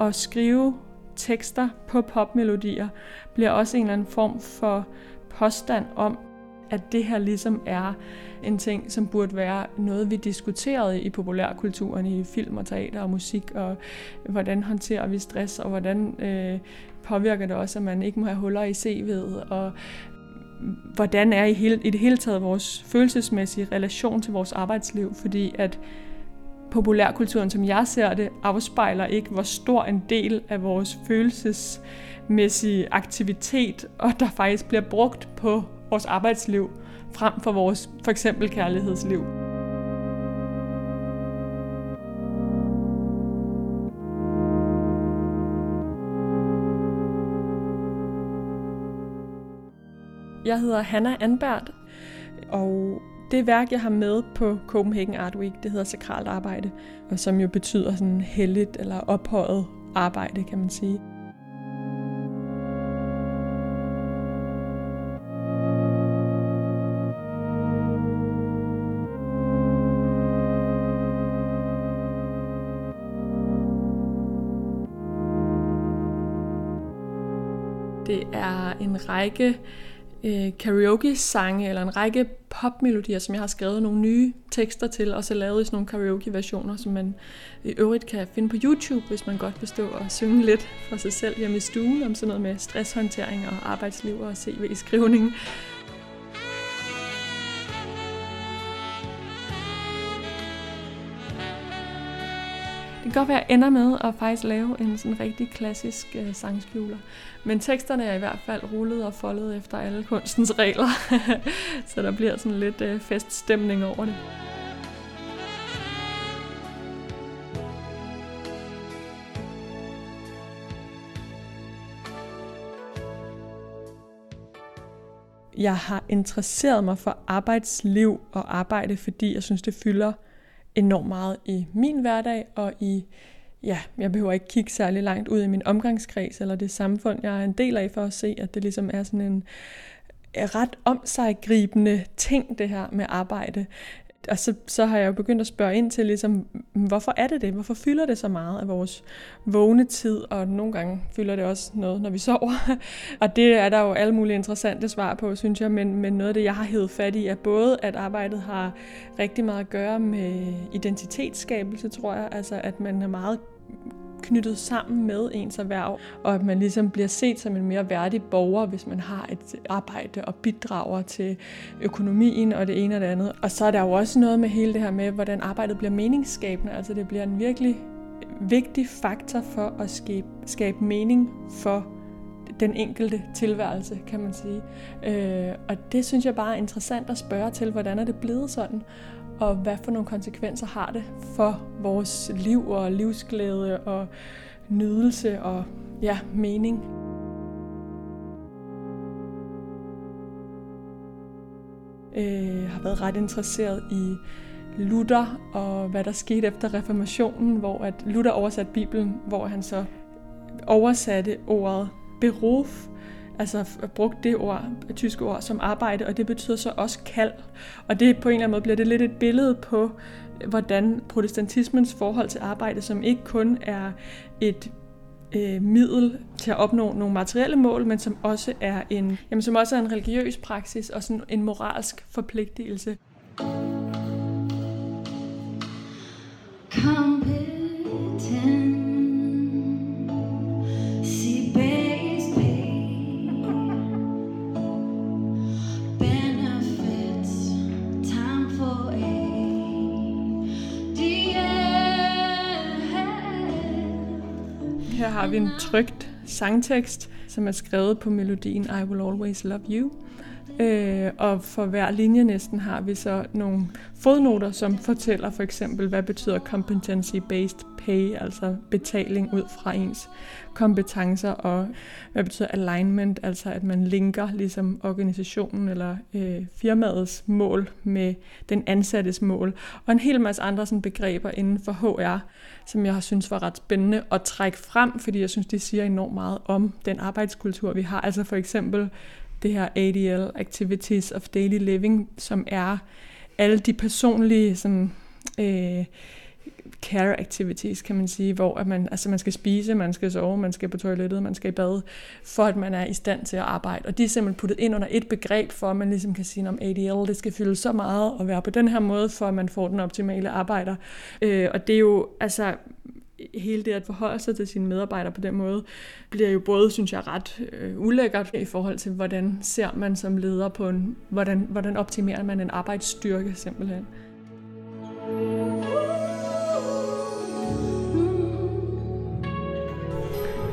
at skrive tekster på popmelodier bliver også en eller anden form for påstand om, at det her ligesom er en ting, som burde være noget, vi diskuterede i populærkulturen, i film og teater og musik, og hvordan håndterer vi stress, og hvordan øh, påvirker det også, at man ikke må have huller i CV'et, og hvordan er i, hele, i det hele taget vores følelsesmæssige relation til vores arbejdsliv, fordi at populærkulturen, som jeg ser det, afspejler ikke, hvor stor en del af vores følelsesmæssige aktivitet, og der faktisk bliver brugt på vores arbejdsliv, frem for vores for eksempel kærlighedsliv. Jeg hedder Hanna Anbert, og det værk, jeg har med på Copenhagen Art Week, det hedder Sakralt Arbejde, og som jo betyder sådan helligt eller ophøjet arbejde, kan man sige. Det er en række øh, karaoke-sange eller en række popmelodier, som jeg har skrevet nogle nye tekster til, og så lavet i sådan nogle karaoke-versioner, som man i øvrigt kan finde på YouTube, hvis man godt vil stå og synge lidt for sig selv hjemme i stuen om sådan noget med stresshåndtering og arbejdsliv og CV-skrivning. Godt være, at jeg ender med at faktisk lave en sådan rigtig klassisk øh, sangskjuler. Men teksterne er i hvert fald rullet og foldet efter alle kunstens regler. så der bliver sådan lidt øh, feststemning over det. Jeg har interesseret mig for arbejdsliv og arbejde, fordi jeg synes, det fylder enormt meget i min hverdag og i, ja, jeg behøver ikke kigge særlig langt ud i min omgangskreds eller det samfund, jeg er en del af for at se, at det ligesom er sådan en ret omsaggribende ting, det her med arbejde og så, så har jeg jo begyndt at spørge ind til, ligesom, hvorfor er det det? Hvorfor fylder det så meget af vores vågne tid? Og nogle gange fylder det også noget, når vi sover. og det er der jo alle mulige interessante svar på, synes jeg. Men, men noget af det, jeg har hævet fat i, er både, at arbejdet har rigtig meget at gøre med identitetsskabelse, tror jeg. Altså, at man er meget knyttet sammen med ens erhverv, og at man ligesom bliver set som en mere værdig borger, hvis man har et arbejde og bidrager til økonomien og det ene og det andet. Og så er der jo også noget med hele det her med, hvordan arbejdet bliver meningsskabende. Altså det bliver en virkelig vigtig faktor for at skabe, skabe mening for den enkelte tilværelse, kan man sige. Øh, og det synes jeg bare er interessant at spørge til, hvordan er det blevet sådan? Og hvad for nogle konsekvenser har det for vores liv og livsglæde og nydelse og ja, mening. Jeg har været ret interesseret i Luther og hvad der skete efter reformationen, hvor at Luther oversatte Bibelen, hvor han så oversatte ordet beruf altså brugt det ord, det tyske ord, som arbejde, og det betyder så også kald. Og det på en eller anden måde bliver det lidt et billede på, hvordan protestantismens forhold til arbejde, som ikke kun er et øh, middel til at opnå nogle materielle mål, men som også er en, jamen, som også er en religiøs praksis og sådan en moralsk forpligtelse. Competent. Har vi en trygt sangtekst, som er skrevet på melodien I Will Always Love You. Øh, og for hver linje næsten har vi så nogle fodnoter, som fortæller for eksempel, hvad betyder competency-based pay, altså betaling ud fra ens kompetencer, og hvad betyder alignment, altså at man linker ligesom organisationen eller øh, firmaets mål med den ansattes mål, og en hel masse andre sådan, begreber inden for HR, som jeg synes var ret spændende at trække frem, fordi jeg synes, de siger enormt meget om den arbejdskultur, vi har. Altså for eksempel det her ADL, Activities of Daily Living, som er alle de personlige sådan, øh, care activities, kan man sige, hvor at man, altså man skal spise, man skal sove, man skal på toilettet, man skal i bad, for at man er i stand til at arbejde. Og de er simpelthen puttet ind under et begreb, for at man ligesom kan sige, om ADL, det skal fylde så meget og være på den her måde, for at man får den optimale arbejder. Øh, og det er jo, altså, hele det at forholde sig til sine medarbejdere på den måde, bliver jo både, synes jeg, ret øh, ulækkert i forhold til, hvordan ser man som leder på en, hvordan, hvordan optimerer man en arbejdsstyrke simpelthen.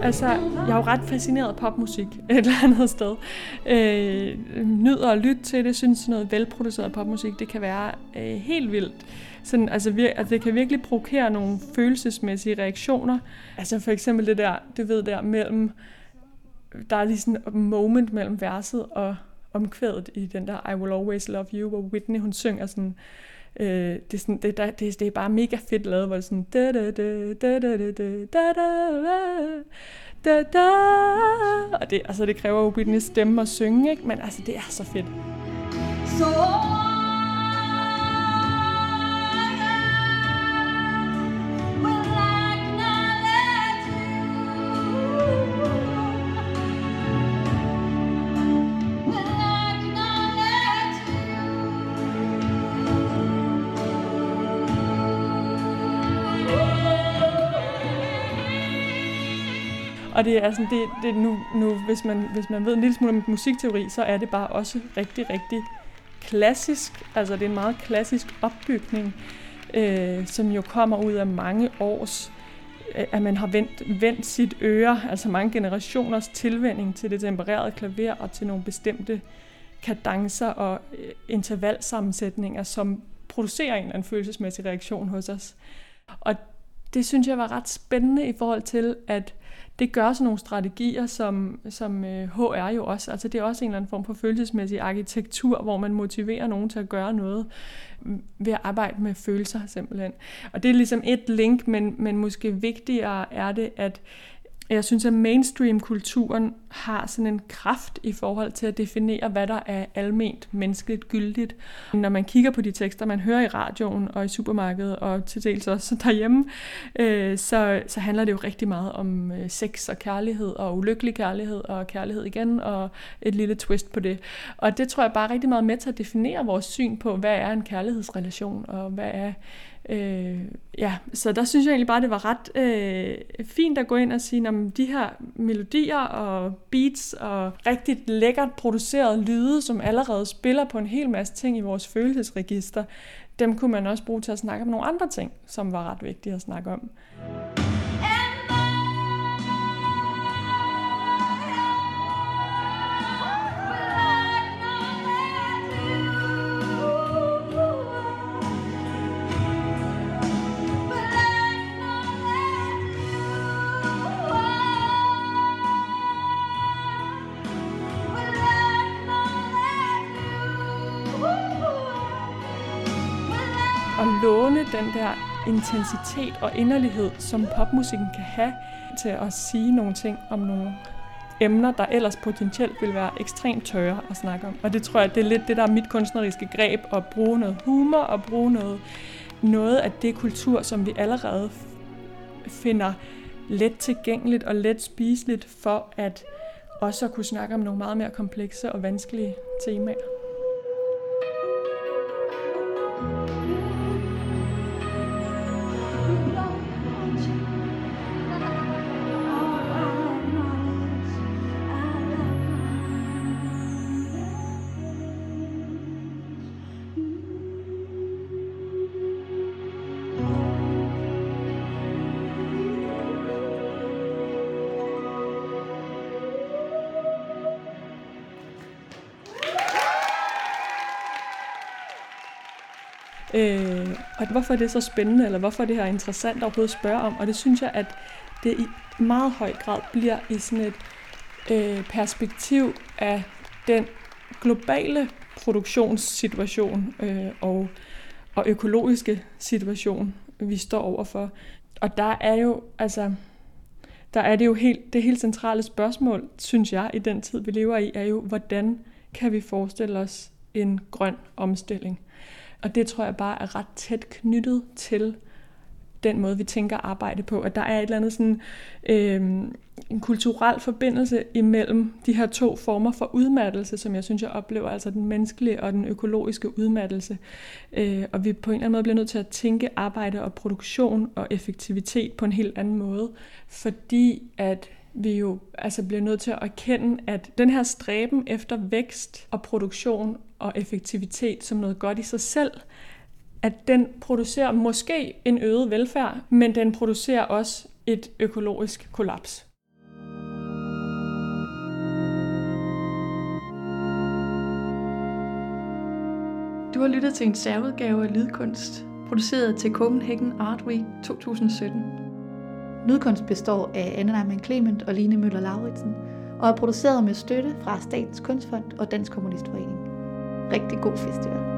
Altså, jeg er jo ret fascineret af popmusik et eller andet sted. Øh, nyder at lytte til det, synes noget velproduceret popmusik, det kan være øh, helt vildt. Sådan, altså, vir, altså, det kan virkelig provokere nogle følelsesmæssige reaktioner. Altså for eksempel det der, du ved der mellem, der er lige sådan et moment mellem verset og omkvædet i den der I Will Always Love You, hvor Whitney hun synger sådan, Øh, Øh, det, er sådan, det, der, det, det er bare mega fedt lavet, hvor det er sådan... Da, da, da, da, da, da, da, da, da, da, og det, altså, det kræver jo Whitney's stemme at synge, ikke? men altså, det er så fedt. So Og det er sådan, det, det nu, nu hvis, man, hvis man ved en lille smule om musikteori, så er det bare også rigtig, rigtig klassisk. Altså det er en meget klassisk opbygning, øh, som jo kommer ud af mange års øh, at man har vendt, vendt sit øre, altså mange generationers tilvænding til det tempererede klaver og til nogle bestemte kadencer og øh, intervalsammensætninger, som producerer en eller anden følelsesmæssig reaktion hos os. Og det synes jeg var ret spændende i forhold til, at det gør sådan nogle strategier, som, som øh, HR jo også. Altså det er også en eller anden form for følelsesmæssig arkitektur, hvor man motiverer nogen til at gøre noget ved at arbejde med følelser simpelthen. Og det er ligesom et link, men, men måske vigtigere er det, at jeg synes, at mainstream-kulturen har sådan en kraft i forhold til at definere, hvad der er alment menneskeligt gyldigt. Når man kigger på de tekster, man hører i radioen og i supermarkedet og til dels også derhjemme, øh, så, så handler det jo rigtig meget om øh, sex og kærlighed og ulykkelig kærlighed og kærlighed igen og et lille twist på det. Og det tror jeg bare rigtig meget med til at definere vores syn på, hvad er en kærlighedsrelation og hvad er Øh, ja, så der synes jeg egentlig bare, det var ret øh, fint at gå ind og sige, at de her melodier og beats og rigtig lækkert producerede lyde, som allerede spiller på en hel masse ting i vores følelsesregister, dem kunne man også bruge til at snakke om nogle andre ting, som var ret vigtige at snakke om. Den der intensitet og inderlighed, som popmusikken kan have til at sige nogle ting om nogle emner, der ellers potentielt vil være ekstremt tørre at snakke om. Og det tror jeg, det er lidt det, der er mit kunstneriske greb, at bruge noget humor og bruge noget, noget af det kultur, som vi allerede finder let tilgængeligt og let spiseligt for at også at kunne snakke om nogle meget mere komplekse og vanskelige temaer. Øh, og hvorfor er det så spændende, eller hvorfor er det her interessant overhovedet spørge om? Og det synes jeg, at det i meget høj grad bliver i sådan et øh, perspektiv af den globale produktionssituation øh, og, og økologiske situation, vi står overfor. Og der er jo, altså, der er det jo helt, det helt centrale spørgsmål, synes jeg, i den tid, vi lever i, er jo, hvordan kan vi forestille os en grøn omstilling? Og det tror jeg bare er ret tæt knyttet til den måde, vi tænker arbejde på. At der er et eller andet sådan, øh, en kulturel forbindelse imellem de her to former for udmattelse, som jeg synes, jeg oplever, altså den menneskelige og den økologiske udmattelse. Øh, og vi på en eller anden måde bliver nødt til at tænke arbejde og produktion og effektivitet på en helt anden måde, fordi at vi jo altså bliver nødt til at erkende, at den her stræben efter vækst og produktion og effektivitet som noget godt i sig selv, at den producerer måske en øget velfærd, men den producerer også et økologisk kollaps. Du har lyttet til en særudgave af Lydkunst, produceret til Copenhagen Art Week 2017. Lydkunst består af Anna Neumann Clement og Line Møller Lauritsen, og er produceret med støtte fra Statens Kunstfond og Dansk Kommunistforening. Rigtig god festival.